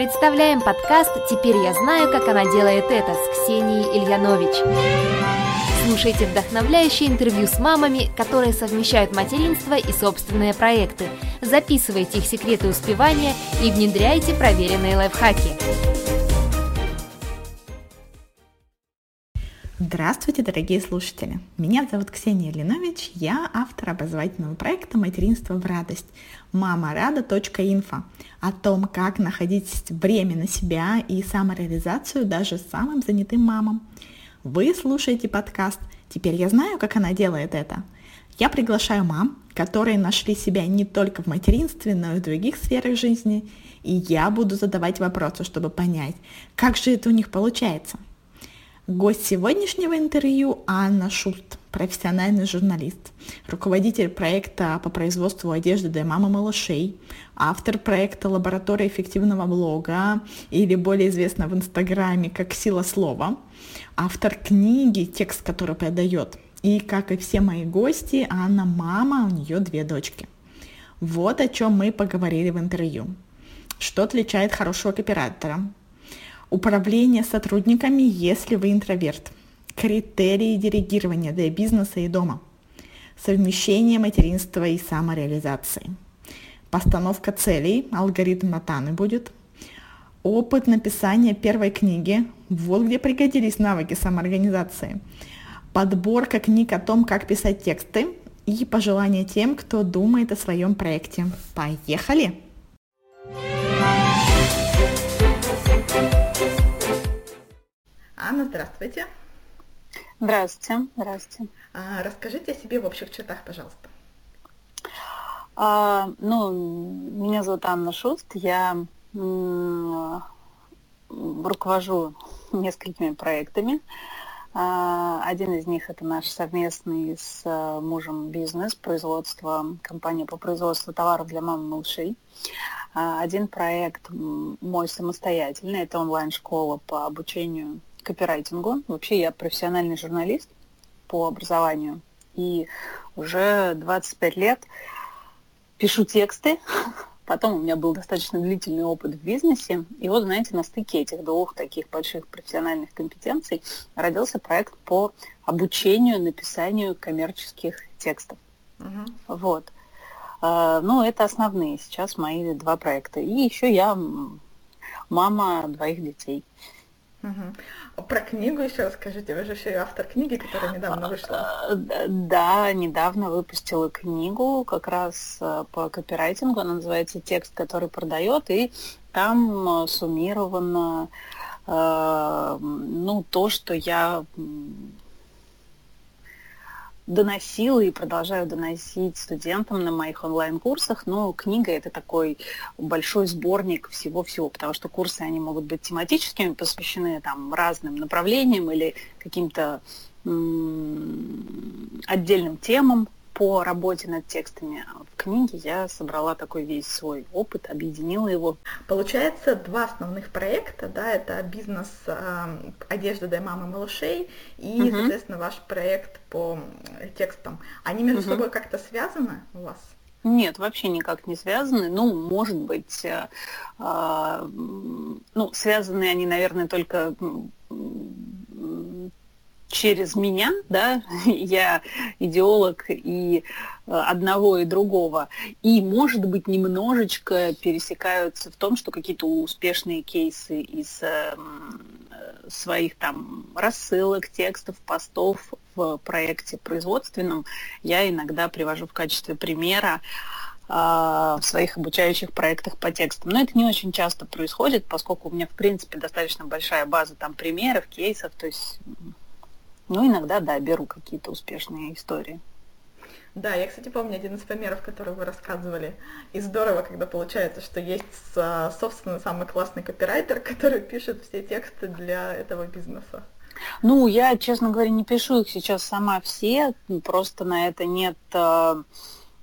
Представляем подкаст «Теперь я знаю, как она делает это» с Ксенией Ильянович. Слушайте вдохновляющие интервью с мамами, которые совмещают материнство и собственные проекты. Записывайте их секреты успевания и внедряйте проверенные лайфхаки. Здравствуйте, дорогие слушатели! Меня зовут Ксения Ильинович, я автор образовательного проекта «Материнство в радость» мамарада.инфо о том, как находить время на себя и самореализацию даже самым занятым мамам. Вы слушаете подкаст «Теперь я знаю, как она делает это». Я приглашаю мам, которые нашли себя не только в материнстве, но и в других сферах жизни, и я буду задавать вопросы, чтобы понять, как же это у них получается – Гость сегодняшнего интервью Анна Шуст, профессиональный журналист, руководитель проекта по производству одежды для мамы малышей, автор проекта «Лаборатория эффективного блога» или более известно в Инстаграме как «Сила слова», автор книги, текст который продает. И, как и все мои гости, Анна мама, у нее две дочки. Вот о чем мы поговорили в интервью. Что отличает хорошего копирайтера? Управление сотрудниками, если вы интроверт. Критерии делегирования для бизнеса и дома. Совмещение материнства и самореализации. Постановка целей, алгоритм Натаны будет. Опыт написания первой книги, вот где пригодились навыки самоорганизации. Подборка книг о том, как писать тексты и пожелания тем, кто думает о своем проекте. Поехали! Анна, здравствуйте. Здравствуйте. Здравствуйте. А, расскажите о себе в общих чертах, пожалуйста. А, ну, меня зовут Анна Шуст. Я м- руковожу несколькими проектами. А, один из них это наш совместный с а, мужем бизнес, производство, компания по производству товаров для мам и малышей. А, один проект мой самостоятельный, это онлайн-школа по обучению копирайтингу. Вообще я профессиональный журналист по образованию. И уже 25 лет пишу тексты. Потом у меня был достаточно длительный опыт в бизнесе. И вот, знаете, на стыке этих двух таких больших профессиональных компетенций родился проект по обучению написанию коммерческих текстов. Uh-huh. Вот. А, ну, это основные сейчас мои два проекта. И еще я мама двоих детей. Угу. Про книгу еще расскажите. Вы же еще и автор книги, которая недавно вышла. А, да, недавно выпустила книгу как раз э, по копирайтингу. Она называется «Текст, который продает», и там э, суммировано э, ну, то, что я доносила и продолжаю доносить студентам на моих онлайн-курсах, но книга это такой большой сборник всего-всего, потому что курсы, они могут быть тематическими, посвящены там разным направлениям или каким-то отдельным темам, по работе над текстами в книге я собрала такой весь свой опыт, объединила его. Получается два основных проекта, да, это бизнес э, одежды для мамы малышей и, угу. соответственно, ваш проект по текстам. Они между угу. собой как-то связаны у вас? Нет, вообще никак не связаны. Ну, может быть, э, э, ну, связаны они, наверное, только через меня, да, я идеолог и э, одного и другого, и, может быть, немножечко пересекаются в том, что какие-то успешные кейсы из э, своих там рассылок, текстов, постов в проекте производственном я иногда привожу в качестве примера э, в своих обучающих проектах по текстам. Но это не очень часто происходит, поскольку у меня, в принципе, достаточно большая база там примеров, кейсов, то есть ну, иногда, да, беру какие-то успешные истории. Да, я, кстати, помню один из примеров, который вы рассказывали. И здорово, когда получается, что есть, а, собственно, самый классный копирайтер, который пишет все тексты для этого бизнеса. Ну, я, честно говоря, не пишу их сейчас сама все, просто на это нет э,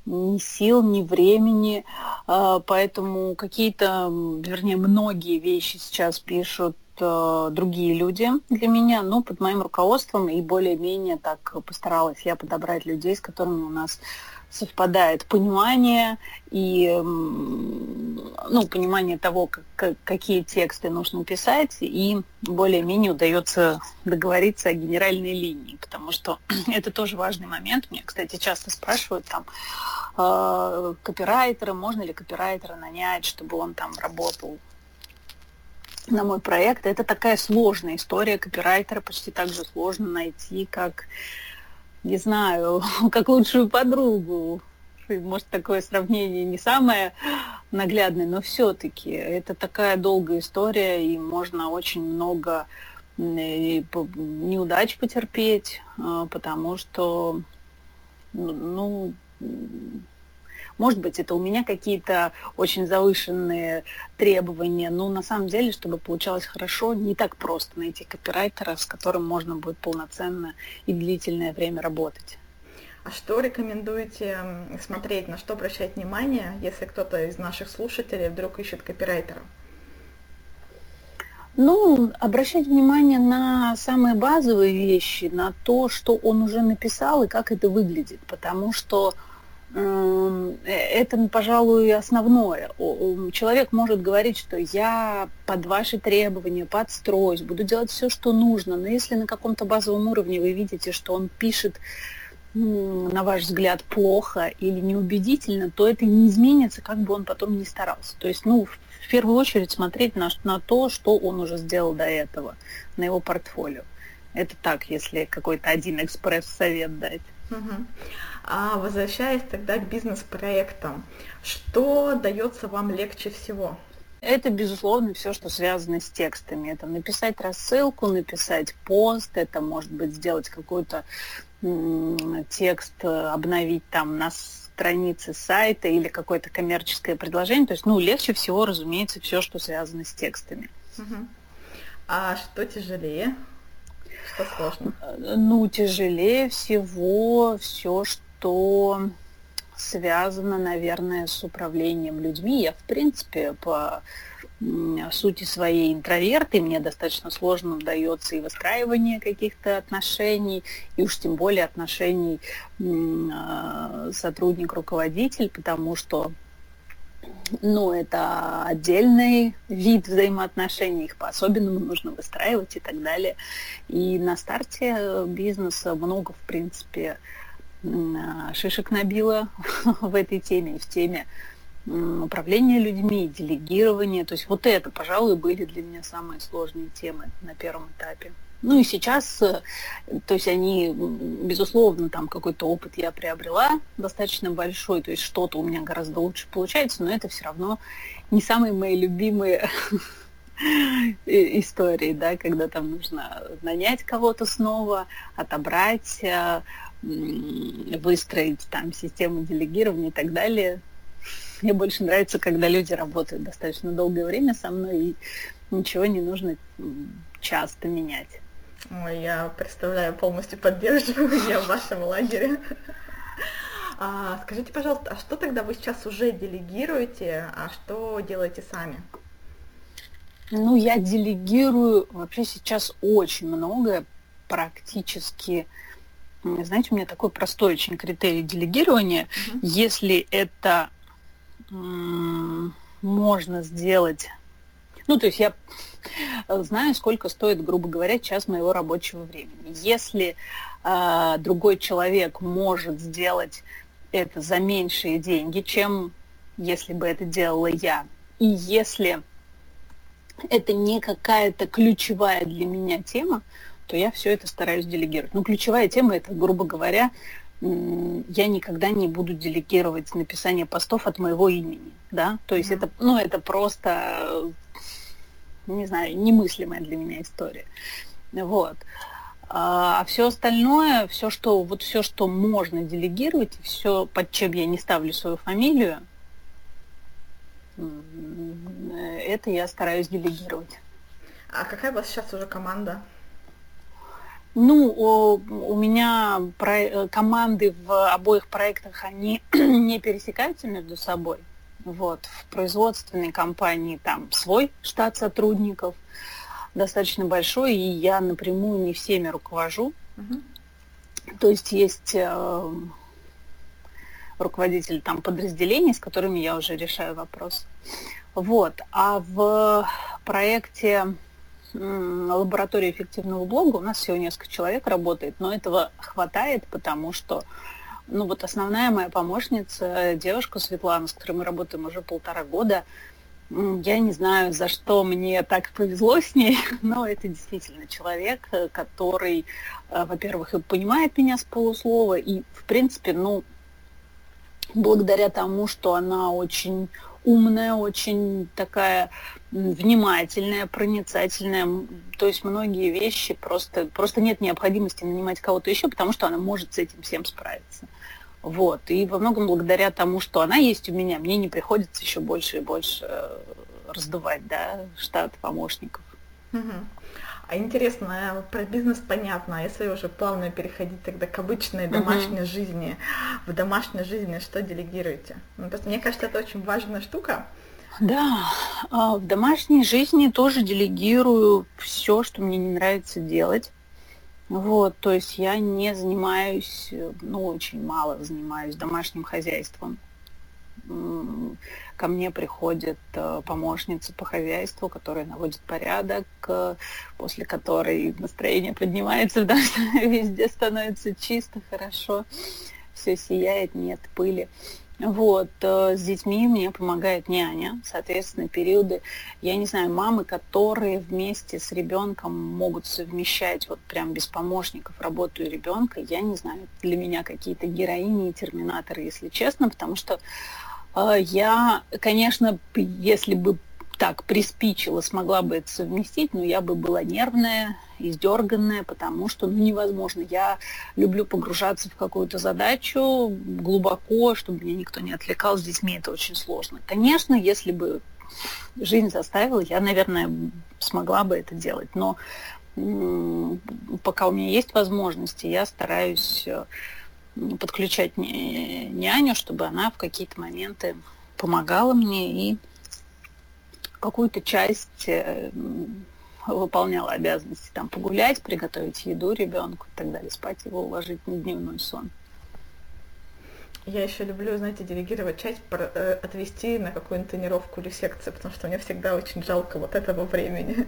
ни сил, ни времени, э, поэтому какие-то, вернее, многие вещи сейчас пишут э, другие люди для меня, но под моим руководством и более-менее так постаралась я подобрать людей, с которыми у нас совпадает понимание и ну, понимание того, как, какие тексты нужно писать, и более-менее удается договориться о генеральной линии, потому что это тоже важный момент. Мне, кстати, часто спрашивают там э, копирайтера, можно ли копирайтера нанять, чтобы он там работал на мой проект. Это такая сложная история копирайтера, почти так же сложно найти, как не знаю, как лучшую подругу. Может, такое сравнение не самое наглядное, но все-таки это такая долгая история, и можно очень много неудач потерпеть, а, потому что, ну, может быть, это у меня какие-то очень завышенные требования, но на самом деле, чтобы получалось хорошо, не так просто найти копирайтера, с которым можно будет полноценно и длительное время работать. А что рекомендуете смотреть, на что обращать внимание, если кто-то из наших слушателей вдруг ищет копирайтера? Ну, обращать внимание на самые базовые вещи, на то, что он уже написал и как это выглядит, потому что это, пожалуй, основное. Человек может говорить, что я под ваши требования подстроюсь, буду делать все, что нужно, но если на каком-то базовом уровне вы видите, что он пишет, на ваш взгляд, плохо или неубедительно, то это не изменится, как бы он потом не старался. То есть, ну, в первую очередь смотреть на, на то, что он уже сделал до этого, на его портфолио. Это так, если какой-то один экспресс-совет дать. Угу. А возвращаясь тогда к бизнес-проектам, что дается вам легче всего? Это, безусловно, все, что связано с текстами. Это написать рассылку, написать пост, это может быть сделать какой-то текст, э, обновить там на странице сайта или какое-то коммерческое предложение. То есть, ну, легче всего, разумеется, все, что связано с текстами. Угу. А что тяжелее? Что сложно? Э, ну, тяжелее всего все, что связано, наверное, с управлением людьми. Я, в принципе, по сути своей интроверт, и мне достаточно сложно удается и выстраивание каких-то отношений, и уж тем более отношений э, сотрудник-руководитель, потому что ну, это отдельный вид взаимоотношений, их по-особенному нужно выстраивать и так далее. И на старте бизнеса много, в принципе, шишек набило в этой теме и в теме управления людьми, делегирования. То есть вот это, пожалуй, были для меня самые сложные темы на первом этапе. Ну и сейчас, э, то есть они, безусловно, там какой-то опыт я приобрела достаточно большой, то есть что-то у меня гораздо лучше получается, но это все равно не самые мои любимые истории, да, когда там нужно нанять кого-то снова, отобрать, э, выстроить там систему делегирования и так далее. Мне больше нравится, когда люди работают достаточно долгое время со мной, и ничего не нужно часто менять. Ой, я представляю, полностью поддерживаю, я в вашем лагере. А, скажите, пожалуйста, а что тогда вы сейчас уже делегируете, а что делаете сами? Ну, я делегирую вообще сейчас очень многое, практически. Знаете, у меня такой простой очень критерий делегирования. Uh-huh. Если это м- можно сделать ну, то есть я знаю, сколько стоит, грубо говоря, час моего рабочего времени. Если э, другой человек может сделать это за меньшие деньги, чем если бы это делала я, и если это не какая-то ключевая для меня тема, то я все это стараюсь делегировать. Ну, ключевая тема это, грубо говоря, я никогда не буду делегировать написание постов от моего имени, да, то есть mm-hmm. это, ну, это просто не знаю, немыслимая для меня история. Вот. А, а все остальное, все, что, вот все, что можно делегировать, все, под чем я не ставлю свою фамилию, это я стараюсь делегировать. А какая у вас сейчас уже команда? Ну, у, у меня про, команды в обоих проектах, они не пересекаются между собой. Вот. В производственной компании там свой штат сотрудников, достаточно большой, и я напрямую не всеми руковожу. Угу. То есть есть э, руководитель там подразделений, с которыми я уже решаю вопрос. Вот. А в проекте лаборатории эффективного блога у нас всего несколько человек работает, но этого хватает, потому что ну вот основная моя помощница, девушка Светлана, с которой мы работаем уже полтора года, я не знаю, за что мне так повезло с ней, но это действительно человек, э, который, э, во-первых, и понимает меня с полуслова, и, в принципе, ну, благодаря тому, что она очень умная, очень такая внимательная, проницательная. То есть многие вещи просто, просто нет необходимости нанимать кого-то еще, потому что она может с этим всем справиться. Вот. И во многом благодаря тому, что она есть у меня, мне не приходится еще больше и больше э, раздувать да, штат помощников. Угу. А интересно, про бизнес понятно, а если уже плавно переходить тогда к обычной домашней uh-huh. жизни, в домашней жизни что делегируете? Ну, просто мне кажется, это очень важная штука. Да, а в домашней жизни тоже делегирую все, что мне не нравится делать. Вот, то есть я не занимаюсь, ну, очень мало занимаюсь домашним хозяйством ко мне приходит э, помощница по хозяйству, которая наводит порядок, э, после которой настроение поднимается, потому везде становится чисто, хорошо, все сияет, нет пыли. Вот, э, с детьми мне помогает няня, соответственно, периоды, я не знаю, мамы, которые вместе с ребенком могут совмещать вот прям без помощников работу и ребенка, я не знаю, для меня какие-то героини и терминаторы, если честно, потому что а, я, конечно, если бы так приспичила, смогла бы это совместить, но я бы была нервная, издерганная, потому что ну, невозможно. Я люблю погружаться в какую-то задачу глубоко, чтобы меня никто не отвлекал. С детьми это очень сложно. Конечно, если бы жизнь заставила, я, наверное, смогла бы это делать. Но пока у меня есть возможности, я стараюсь э, подключать няню, чтобы она в какие-то моменты помогала мне и какую-то часть э, выполняла обязанности там погулять, приготовить еду ребенку и так далее, спать его уложить на дневной сон. Я еще люблю, знаете, делегировать часть, э, отвести на какую-нибудь тренировку или секцию, потому что мне всегда очень жалко вот этого времени.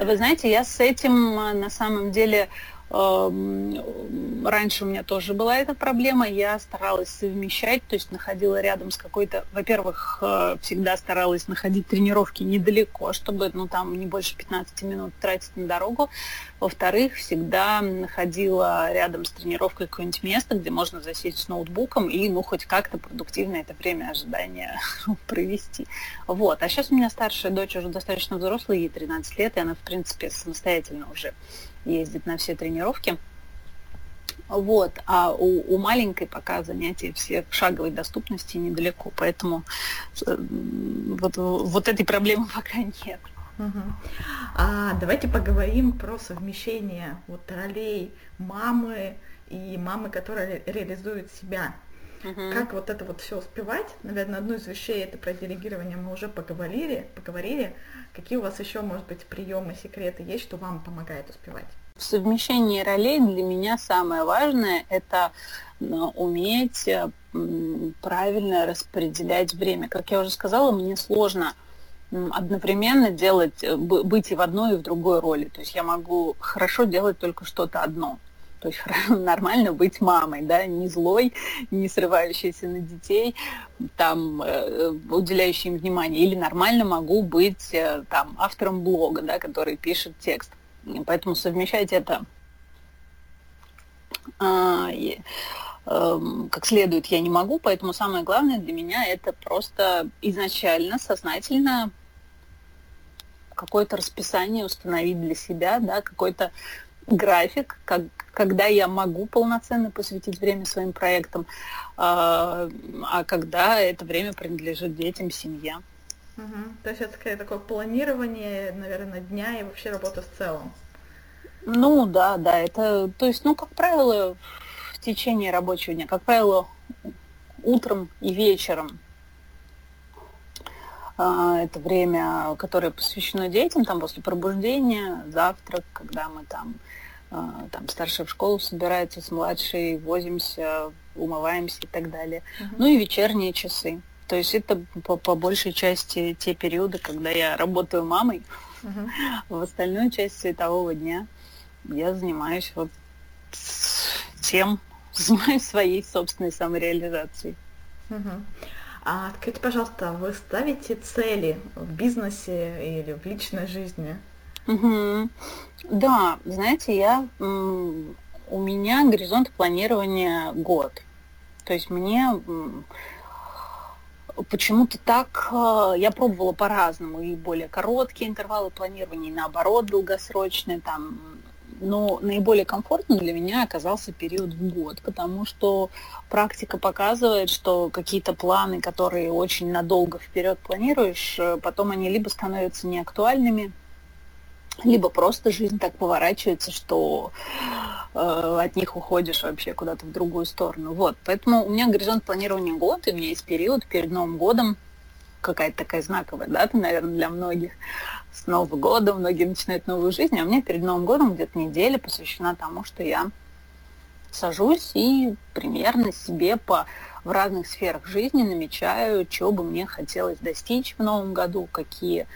Вы знаете, я с этим э, на самом деле раньше у меня тоже была эта проблема, я старалась совмещать, то есть находила рядом с какой-то, во-первых, э, всегда старалась находить тренировки недалеко, чтобы, ну, там не больше 15 минут тратить на дорогу, во-вторых, всегда находила рядом с тренировкой какое-нибудь место, где можно засесть с ноутбуком и, ну, хоть как-то продуктивно это время ожидания провести. Вот. А сейчас у меня старшая дочь уже достаточно взрослая, ей 13 лет, и она, в принципе, самостоятельно уже ездит на все тренировки. Вот, а у, у маленькой пока занятия все в шаговой доступности недалеко, поэтому вот, вот этой проблемы пока нет. Угу. А, давайте поговорим про совмещение вот ролей мамы и мамы, которая реализует себя. Угу. Как вот это вот все успевать? Наверное, одну из вещей это про делегирование мы уже поговорили, поговорили. Какие у вас еще, может быть, приемы, секреты есть, что вам помогает успевать? В совмещении ролей для меня самое важное – это уметь э, правильно распределять время. Как я уже сказала, мне сложно одновременно делать, э, быть и в одной, и в другой роли. То есть я могу хорошо делать только что-то одно. То есть нормально быть мамой, да, не злой, не срывающейся на детей, там, э, уделяющей им внимание. Или нормально могу быть э, там автором блога, да, который пишет текст. Поэтому совмещать это э, как следует я не могу, поэтому самое главное для меня это просто изначально, сознательно какое-то расписание установить для себя, да, какой-то график, как, когда я могу полноценно посвятить время своим проектам, а, а когда это время принадлежит детям, семье. Угу. То есть это скорее такое планирование, наверное, дня и вообще работа в целом. Ну да, да, это, то есть, ну, как правило, в течение рабочего дня, как правило, утром и вечером а, это время, которое посвящено детям, там после пробуждения, завтрак, когда мы там там старшая в школу собирается с младшей, возимся, умываемся и так далее. Uh-huh. Ну и вечерние часы. То есть это по, по большей части те периоды, когда я работаю мамой. Uh-huh. В остальную часть светового дня я занимаюсь вот тем, занимаюсь своей собственной самореализацией. Uh-huh. А скажите, пожалуйста, вы ставите цели в бизнесе или в личной жизни? Угу. Да, знаете, я у меня горизонт планирования год. То есть мне почему-то так э, я пробовала по-разному и более короткие интервалы планирования, и наоборот долгосрочные там но наиболее комфортным для меня оказался период в год, потому что практика показывает, что какие-то планы, которые очень надолго вперед планируешь, э, потом они либо становятся неактуальными, либо просто жизнь так поворачивается, что э, от них уходишь вообще куда-то в другую сторону. Вот, поэтому у меня горизонт планирования год, и у меня есть период перед Новым годом, какая-то такая знаковая дата, наверное, для многих. С Новым годом многие начинают новую жизнь, а у меня перед Новым годом где-то неделя посвящена тому, что я сажусь и примерно себе по в разных сферах жизни намечаю, чего бы мне хотелось достичь в новом году, какие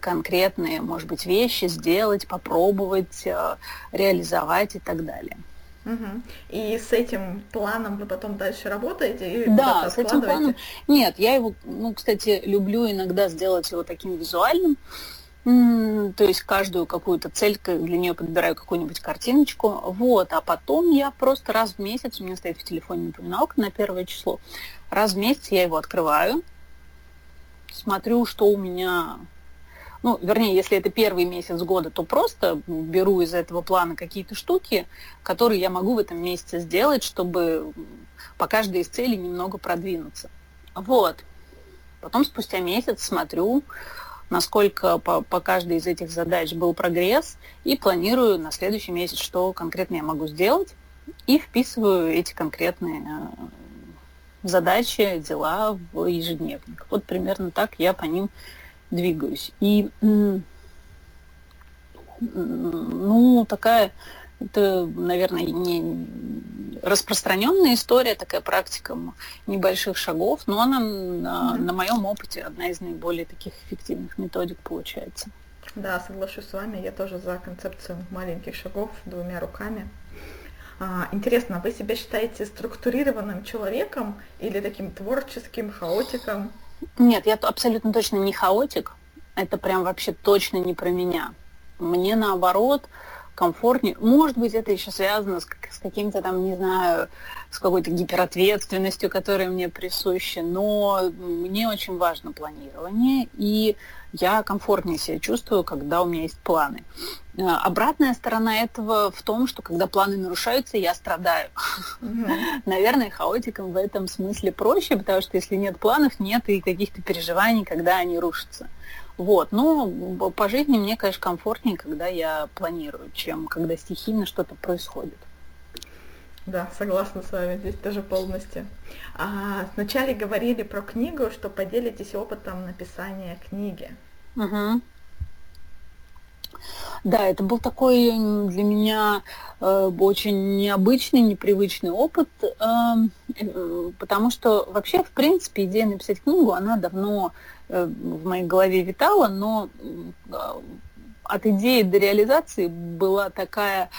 конкретные, может быть, вещи сделать, попробовать, э, реализовать и так далее. Угу. И с этим планом вы потом дальше работаете? И да, с этим планом. Нет, я его, ну, кстати, люблю иногда сделать его таким визуальным. То есть каждую какую-то цель, для нее подбираю какую-нибудь картиночку. Вот, а потом я просто раз в месяц, у меня стоит в телефоне напоминалка на первое число, раз в месяц я его открываю, смотрю, что у меня ну, вернее, если это первый месяц года, то просто беру из этого плана какие-то штуки, которые я могу в этом месяце сделать, чтобы по каждой из целей немного продвинуться. Вот. Потом спустя месяц смотрю, насколько по, по каждой из этих задач был прогресс, и планирую на следующий месяц, что конкретно я могу сделать, и вписываю эти конкретные э, задачи, дела в ежедневник. Вот примерно так я по ним двигаюсь. И ну, такая, это, наверное, не распространенная история, такая практика небольших шагов, но она на, на моем опыте одна из наиболее таких эффективных методик получается. Да, соглашусь с вами, я тоже за концепцию маленьких шагов двумя руками. А, интересно, вы себя считаете структурированным человеком или таким творческим хаотиком? Нет, я абсолютно точно не хаотик. Это прям вообще точно не про меня. Мне наоборот комфортнее. Может быть, это еще связано с, с каким-то там, не знаю, с какой-то гиперответственностью, которая мне присуща, но мне очень важно планирование, и я комфортнее себя чувствую, когда у меня есть планы. Э, обратная сторона этого в том, что когда планы нарушаются, я страдаю. Mm-hmm. Наверное, хаотикам в этом смысле проще, потому что если нет планов, нет и каких-то переживаний, когда они рушатся. Вот. Но по жизни мне, конечно, комфортнее, когда я планирую, чем когда стихийно что-то происходит. Да, согласна с вами здесь тоже полностью. А, вначале говорили про книгу, что поделитесь опытом написания книги. Угу. Да, это был такой для меня э, очень необычный, непривычный опыт, эм, э, потому что вообще, в принципе, идея написать книгу, она давно э, в моей голове витала, но э, от идеи до реализации была такая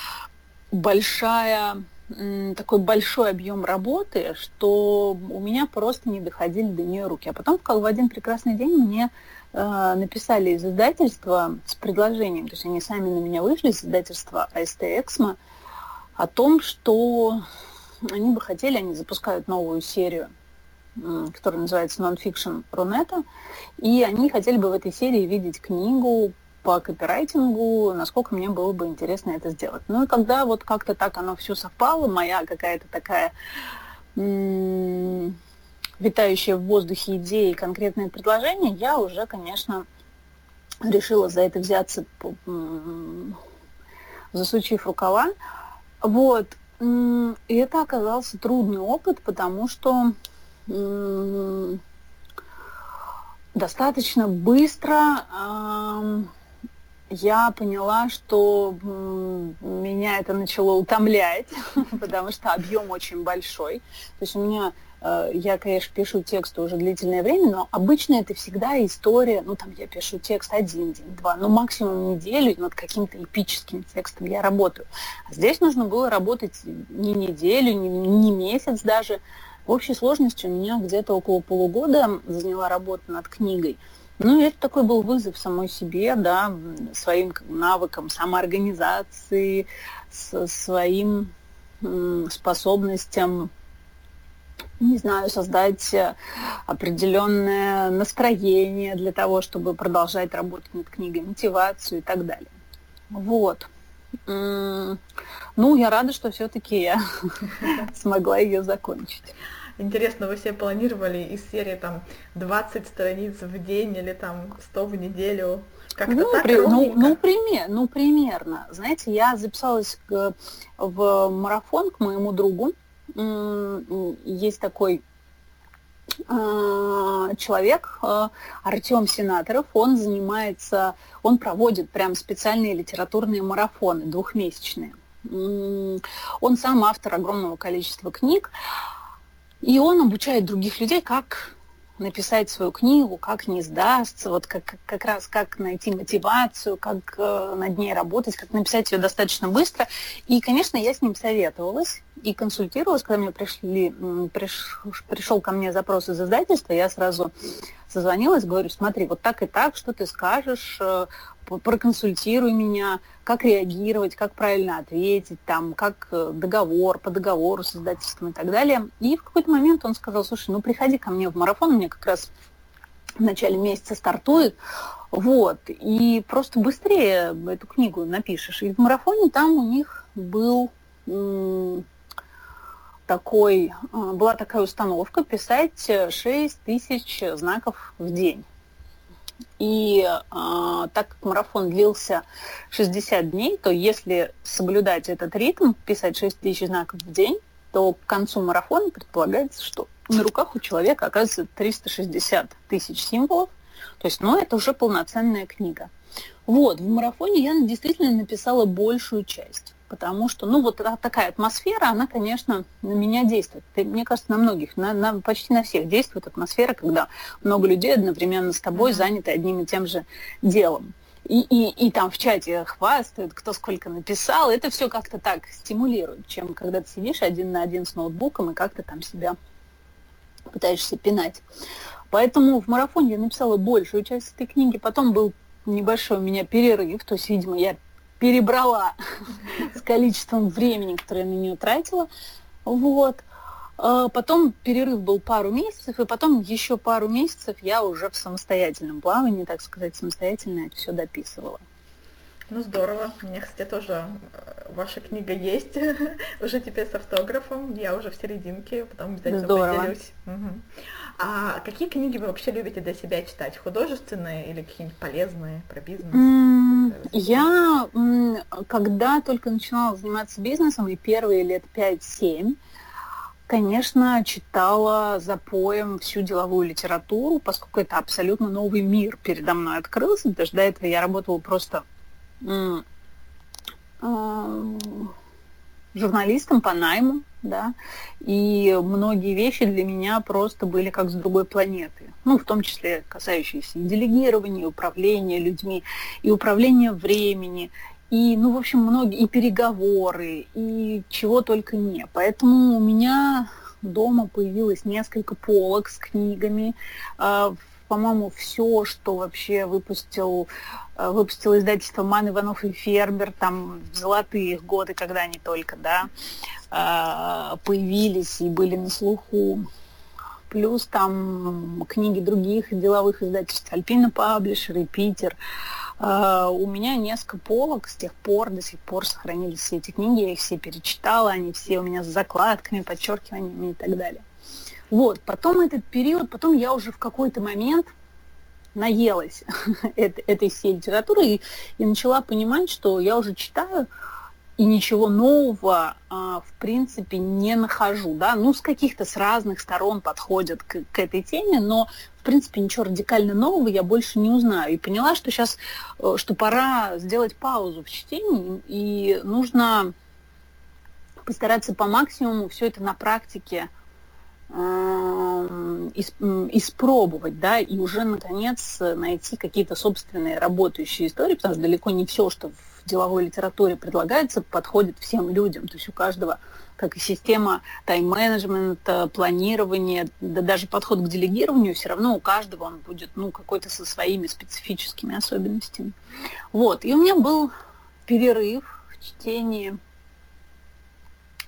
большая такой большой объем работы, что у меня просто не доходили до нее руки. А потом в один прекрасный день мне э, написали из издательства с предложением, то есть они сами на меня вышли из издательства АСТ Эксмо, о том, что они бы хотели, они запускают новую серию, которая называется Nonfiction Рунета, и они хотели бы в этой серии видеть книгу по копирайтингу, насколько мне было бы интересно это сделать. Ну и когда вот как-то так оно все совпало, моя какая-то такая витающая в воздухе идея и конкретное предложение, я уже, конечно, решила за это взяться, засучив рукава. Вот. И это оказался трудный опыт, потому что достаточно быстро я поняла, что меня это начало утомлять, потому что объем очень большой. То есть у меня Э, я, конечно, пишу тексты уже длительное время, но обычно это всегда история, ну, там я пишу текст один день, два, ну, максимум неделю, над каким-то эпическим текстом я работаю. А здесь нужно было работать не неделю, не, не месяц даже. В общей сложности у меня где-то около полугода заняла работа над книгой. Ну, это такой был вызов самой себе, да, своим навыкам самоорганизации, своим способностям не знаю, создать э, определенное настроение для того, чтобы продолжать работать над книгой, мотивацию и так далее. Вот. Ну, я рада, что все-таки я смогла ее закончить. Интересно, вы себе планировали из серии там 20 страниц в день или там 100 в неделю? Как-то ну, так при, ну, ну, пример, ну, примерно. Знаете, я записалась к, в марафон к моему другу, есть такой человек, а, Артем Сенаторов, он занимается, он проводит прям специальные литературные марафоны двухмесячные. Он сам автор огромного количества книг, и он обучает других людей, как написать свою книгу, как не сдастся, вот как, как раз как найти мотивацию, как э, над ней работать, как написать ее достаточно быстро. И, конечно, я с ним советовалась и консультировалась, когда мне пришли, приш, пришел ко мне запрос из издательства, я сразу созвонилась, говорю, смотри, вот так и так, что ты скажешь, э, проконсультируй меня, как реагировать, как правильно ответить, там, как э, договор, по договору с издательством и так далее. И в какой-то момент он сказал, слушай, ну приходи ко мне в марафон, мне как раз в начале месяца стартует, вот, и просто быстрее эту книгу напишешь. И в марафоне там у них был такой, э, была такая установка писать 6 тысяч знаков в день. И э, так как марафон длился 60 дней, то если соблюдать этот ритм, писать 6 тысяч знаков в день, то к концу марафона предполагается, что на руках у человека оказывается 360 тысяч символов. То есть, ну, это уже полноценная книга. Вот, в марафоне я действительно написала большую часть потому что, ну, вот такая атмосфера, она, конечно, на меня действует. И, мне кажется, на многих, на, на, почти на всех действует атмосфера, когда много людей одновременно с тобой mm-hmm. заняты одним и тем же делом. И, и, и там в чате хвастают, кто сколько написал. Это все как-то так стимулирует, чем когда ты сидишь один на один с ноутбуком и как-то там себя пытаешься пинать. Поэтому в марафоне я написала большую часть этой книги. Потом был небольшой у меня перерыв, то есть, видимо, я перебрала с количеством времени, которое я на нее тратила. Вот. А потом перерыв был пару месяцев, и потом еще пару месяцев я уже в самостоятельном плавании, так сказать, самостоятельно это все дописывала. Ну здорово. У меня, кстати, тоже э, ваша книга есть, уже теперь с автографом. Я уже в серединке, потом обязательно здорово. поделюсь. Угу. А какие книги вы вообще любите для себя читать? Художественные или какие-нибудь полезные про бизнес? Я, когда только начинала заниматься бизнесом, и первые лет 5-7, конечно, читала за поем всю деловую литературу, поскольку это абсолютно новый мир передо мной открылся, что до этого я работала просто журналистом по найму, да, и многие вещи для меня просто были как с другой планеты, ну, в том числе касающиеся и делегирования, и управления людьми, и управления времени, и, ну, в общем, многие, и переговоры, и чего только не. Поэтому у меня дома появилось несколько полок с книгами, а, по-моему, все, что вообще выпустил, э, выпустил издательство Ман Иванов и Фербер, там в золотые годы, когда они только, да, э, появились и были на слуху. Плюс там книги других деловых издательств, Альпина Паблишер и Питер. Uh, у меня несколько полок с тех пор, до сих пор сохранились все эти книги, я их все перечитала, они все у меня с закладками, подчеркиваниями и так далее. Вот, потом этот период, потом я уже в какой-то момент наелась этой всей литературы и, и начала понимать, что я уже читаю, и ничего нового, а, в принципе, не нахожу, да, ну, с каких-то с разных сторон подходят к, к этой теме, но, в принципе, ничего радикально нового я больше не узнаю. И поняла, что сейчас, э, что пора сделать паузу в чтении, и нужно постараться по максимуму все это на практике испробовать, да, и уже, наконец, найти какие-то собственные работающие истории, потому что далеко не все, что в деловой литературе предлагается, подходит всем людям. То есть у каждого, как и система тайм-менеджмента, планирования, да даже подход к делегированию, все равно у каждого он будет, ну, какой-то со своими специфическими особенностями. Вот, и у меня был перерыв в чтении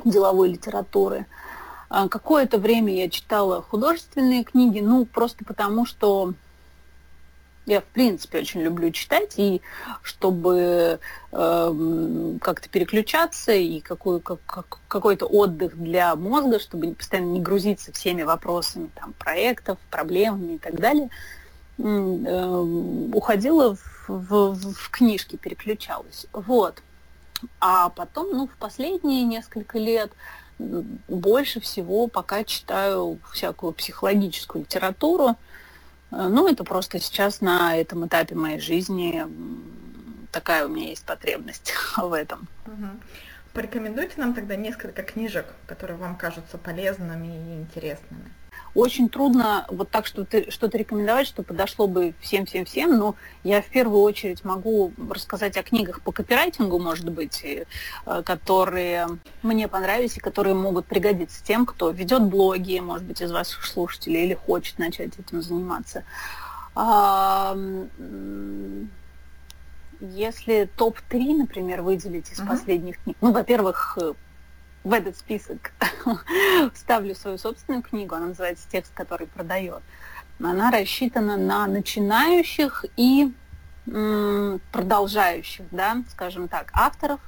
деловой литературы. А, какое-то время я читала художественные книги, ну, просто потому что я, в принципе, очень люблю читать, и чтобы э, как-то переключаться, и какой, как, как, какой-то отдых для мозга, чтобы постоянно не грузиться всеми вопросами там, проектов, проблемами и так далее, э, уходила в, в, в книжки, переключалась. Вот. А потом, ну, в последние несколько лет больше всего пока читаю всякую психологическую литературу. Э, ну, это просто сейчас на этом этапе моей жизни такая у меня есть потребность в этом. Угу. Порекомендуйте нам тогда несколько книжек, которые вам кажутся полезными и интересными очень трудно вот так что-то, что-то рекомендовать, что подошло бы всем-всем-всем, но я в первую очередь могу рассказать о книгах по копирайтингу, может быть, э, которые мне понравились и которые могут пригодиться тем, кто ведет блоги, может быть, из ваших слушателей или хочет начать этим заниматься. Если топ-3, например, выделить из последних книг, ну, во-первых, в этот список вставлю свою собственную книгу, она называется «Текст, который продает». Она рассчитана на начинающих и продолжающих, да, скажем так, авторов,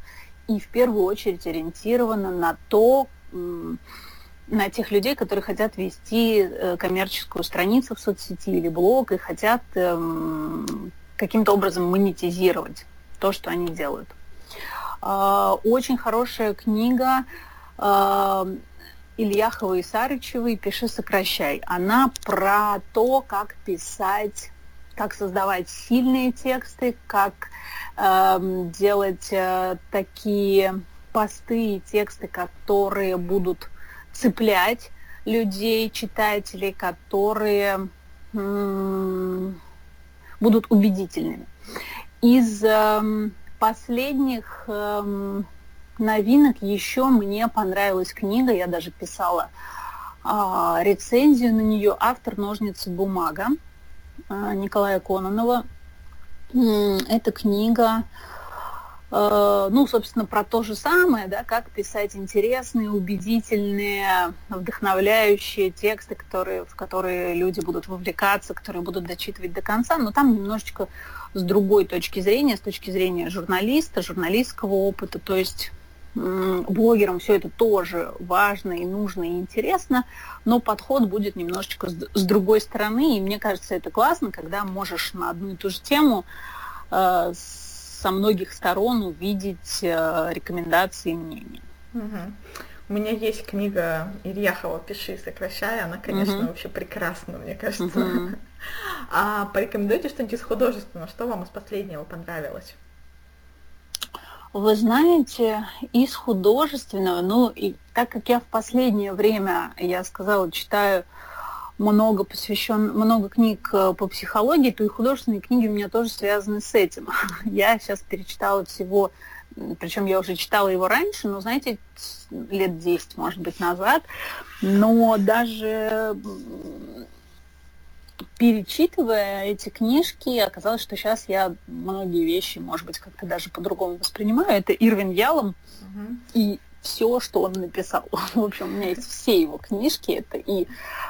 и в первую очередь ориентирована на то, на тех людей, которые хотят вести э, коммерческую страницу в соцсети или блог и хотят эм, каким-то образом монетизировать то, что они делают. А, очень хорошая книга а, Ильяхова и Сарычевой «Пиши, сокращай». Она про то, как писать, как создавать сильные тексты, как э, делать э, такие посты и тексты, которые будут цеплять людей, читателей, которые э, будут убедительными. Из э, последних э, новинок еще мне понравилась книга, я даже писала э, рецензию на нее «Автор ножницы бумага» э, Николая Кононова. Эта книга, э, ну, собственно, про то же самое, да, как писать интересные, убедительные, вдохновляющие тексты, которые, в которые люди будут вовлекаться, которые будут дочитывать до конца, но там немножечко с другой точки зрения, с точки зрения журналиста, журналистского опыта. То есть блогерам все это тоже важно и нужно и интересно, но подход будет немножечко с другой стороны, и мне кажется, это классно, когда можешь на одну и ту же тему э, со многих сторон увидеть э, рекомендации и мнения. Угу. У меня есть книга Ильяхова «Пиши, сокращай». Она, конечно, uh-huh. вообще прекрасна, мне кажется. Uh-huh. А порекомендуйте что-нибудь из художественного. Что вам из последнего понравилось? Вы знаете, из художественного, ну, и так как я в последнее время, я сказала, читаю много посвящен, много книг э, по психологии, то и художественные книги у меня тоже связаны с этим. Я сейчас перечитала всего причем я уже читала его раньше, но, знаете, лет 10, может быть, назад, но даже перечитывая эти книжки, оказалось, что сейчас я многие вещи, может быть, как-то даже по-другому воспринимаю. Это Ирвин Ялом uh-huh. и все, что он написал. В общем, у меня есть все его книжки. Это и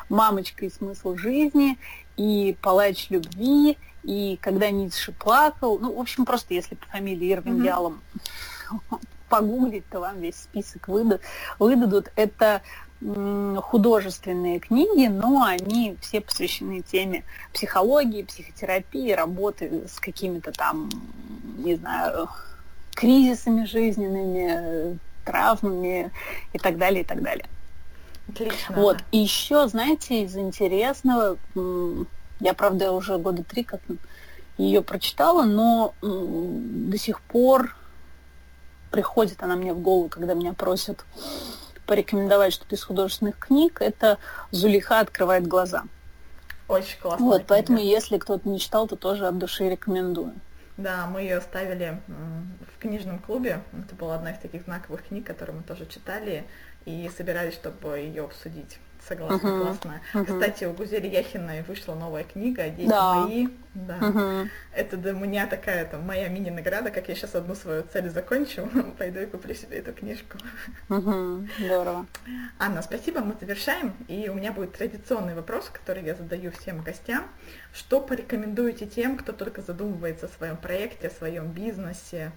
«Мамочка и смысл жизни», и «Палач любви», и когда Ницше плакал. Ну, в общем, просто если по фамилии Ирвин mm-hmm. Ялом погуглить, то вам весь список выда- выдадут. Это художественные книги, но они все посвящены теме психологии, психотерапии, работы с какими-то там, не знаю, кризисами жизненными, травмами и так далее, и так далее. Отлично. Вот. И еще, знаете, из интересного, я, правда, уже года три как ее прочитала, но до сих пор приходит она мне в голову, когда меня просят порекомендовать что-то из художественных книг, это «Зулиха открывает глаза». Очень классно. Вот, поэтому, если кто-то не читал, то тоже от души рекомендую. Да, мы ее оставили в книжном клубе. Это была одна из таких знаковых книг, которые мы тоже читали и собирались, чтобы ее обсудить. Согласна, uh-huh. классно. Uh-huh. Кстати, у Гузели Яхиной вышла новая книга «Дети да. мои». Да. Uh-huh. Это для меня такая там моя мини-награда, как я сейчас одну свою цель закончу, пойду и куплю себе эту книжку. Uh-huh. Здорово. Анна, спасибо, мы завершаем. И у меня будет традиционный вопрос, который я задаю всем гостям. Что порекомендуете тем, кто только задумывается о своем проекте, о своем бизнесе?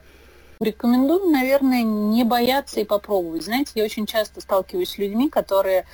Рекомендую, наверное, не бояться и попробовать. Знаете, я очень часто сталкиваюсь с людьми, которые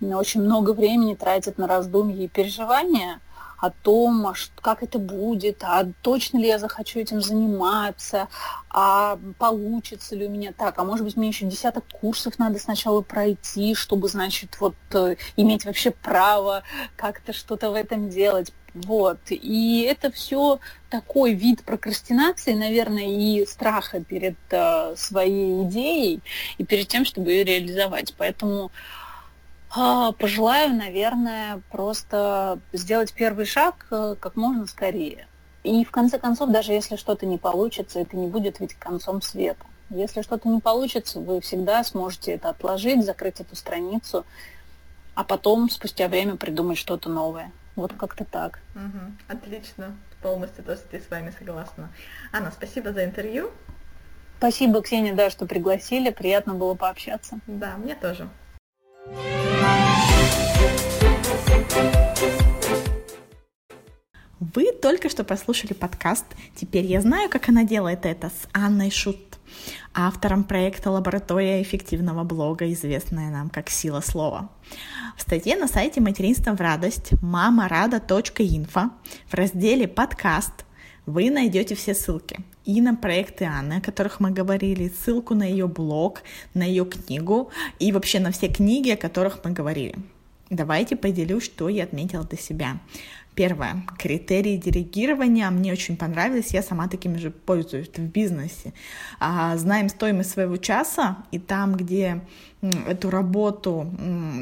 очень много времени тратят на раздумья и переживания о том, а как это будет, а точно ли я захочу этим заниматься, а получится ли у меня так, а может быть мне еще десяток курсов надо сначала пройти, чтобы, значит, вот э, иметь вообще право как-то что-то в этом делать. Вот. И это все такой вид прокрастинации, наверное, и страха перед э, своей идеей и перед тем, чтобы ее реализовать. Поэтому пожелаю, наверное, просто сделать первый шаг э, как можно скорее. И в конце концов, даже если что-то не получится, это не будет ведь концом света. Если что-то не получится, вы всегда сможете это отложить, закрыть эту страницу, а потом, спустя время, придумать что-то новое. Вот как-то так. Угу. Отлично. Полностью тоже с вами согласна. Анна, спасибо за интервью. Спасибо, Ксения, да, что пригласили. Приятно было пообщаться. Да, мне тоже. Вы только что прослушали подкаст «Теперь я знаю, как она делает это» с Анной Шут, автором проекта «Лаборатория эффективного блога», известная нам как «Сила слова». В статье на сайте «Материнство в радость» мамарада.инфо в разделе «Подкаст» вы найдете все ссылки и на проекты Анны, о которых мы говорили, ссылку на ее блог, на ее книгу и вообще на все книги, о которых мы говорили. Давайте поделюсь, что я отметила для себя. Первое. Критерии делегирования мне очень понравились. Я сама такими же пользуюсь в бизнесе. А, знаем стоимость своего часа, и там, где эту работу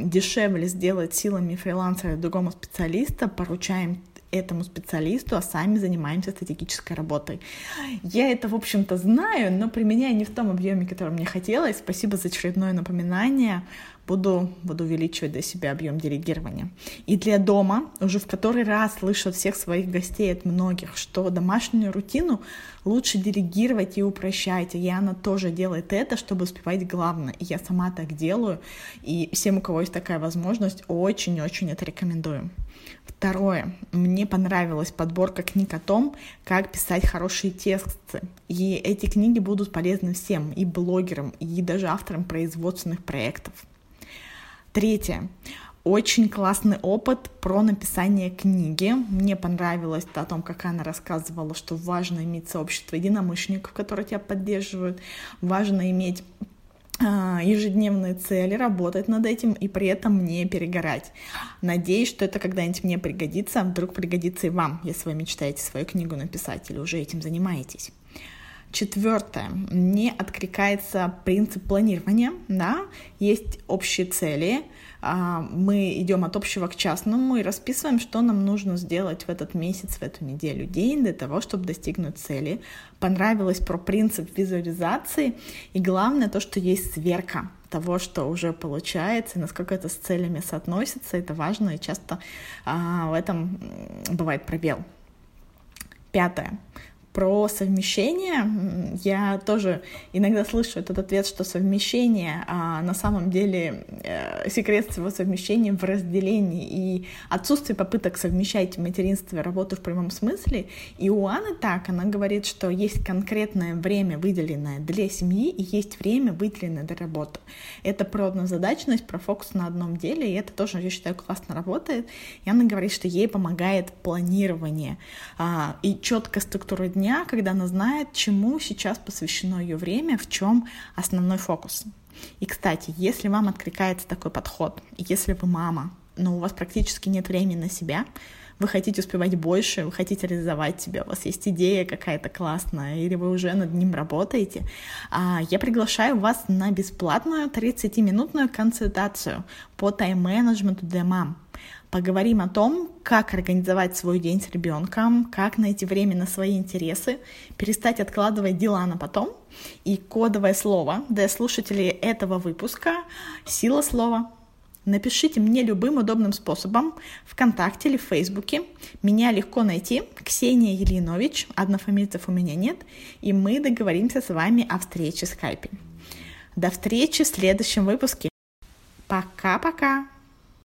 дешевле сделать силами фрилансера другому специалиста, поручаем этому специалисту, а сами занимаемся стратегической работой. Я это, в общем-то, знаю, но применяю не в том объеме, который мне хотелось. Спасибо за очередное напоминание буду, буду увеличивать для себя объем делегирования. И для дома уже в который раз слышу от всех своих гостей, от многих, что домашнюю рутину лучше делегировать и упрощать. И Яна тоже делает это, чтобы успевать главное. И я сама так делаю. И всем, у кого есть такая возможность, очень-очень это рекомендую. Второе. Мне понравилась подборка книг о том, как писать хорошие тексты. И эти книги будут полезны всем, и блогерам, и даже авторам производственных проектов. Третье. Очень классный опыт про написание книги. Мне понравилось о том, как она рассказывала, что важно иметь сообщество единомышленников, которые тебя поддерживают. Важно иметь а, ежедневные цели, работать над этим и при этом не перегорать. Надеюсь, что это когда-нибудь мне пригодится, вдруг пригодится и вам, если вы мечтаете свою книгу написать или уже этим занимаетесь. Четвертое. Не откликается принцип планирования. Да? Есть общие цели. А, мы идем от общего к частному и расписываем, что нам нужно сделать в этот месяц, в эту неделю, день для того, чтобы достигнуть цели. Понравилось про принцип визуализации. И главное то, что есть сверка того, что уже получается, и насколько это с целями соотносится, это важно, и часто а, в этом бывает пробел. Пятое про совмещение. Я тоже иногда слышу этот ответ, что совмещение, а на самом деле э, секрет своего совмещения в разделении и отсутствие попыток совмещать материнство и работу в прямом смысле. И у Анны так, она говорит, что есть конкретное время, выделенное для семьи, и есть время, выделенное для работы. Это про однозадачность, про фокус на одном деле, и это тоже, я считаю, классно работает. И она говорит, что ей помогает планирование а, и четкая структура дня дня, когда она знает, чему сейчас посвящено ее время, в чем основной фокус. И, кстати, если вам откликается такой подход, если вы мама, но у вас практически нет времени на себя, вы хотите успевать больше, вы хотите реализовать себя, у вас есть идея какая-то классная, или вы уже над ним работаете, а, я приглашаю вас на бесплатную 30-минутную консультацию по тайм-менеджменту для мам. Поговорим о том, как организовать свой день с ребенком, как найти время на свои интересы, перестать откладывать дела на потом. И кодовое слово для слушателей этого выпуска — сила слова. Напишите мне любым удобным способом ВКонтакте или в Фейсбуке. Меня легко найти. Ксения Елинович, однофамильцев у меня нет, и мы договоримся с вами о встрече в скайпе. До встречи в следующем выпуске. Пока-пока!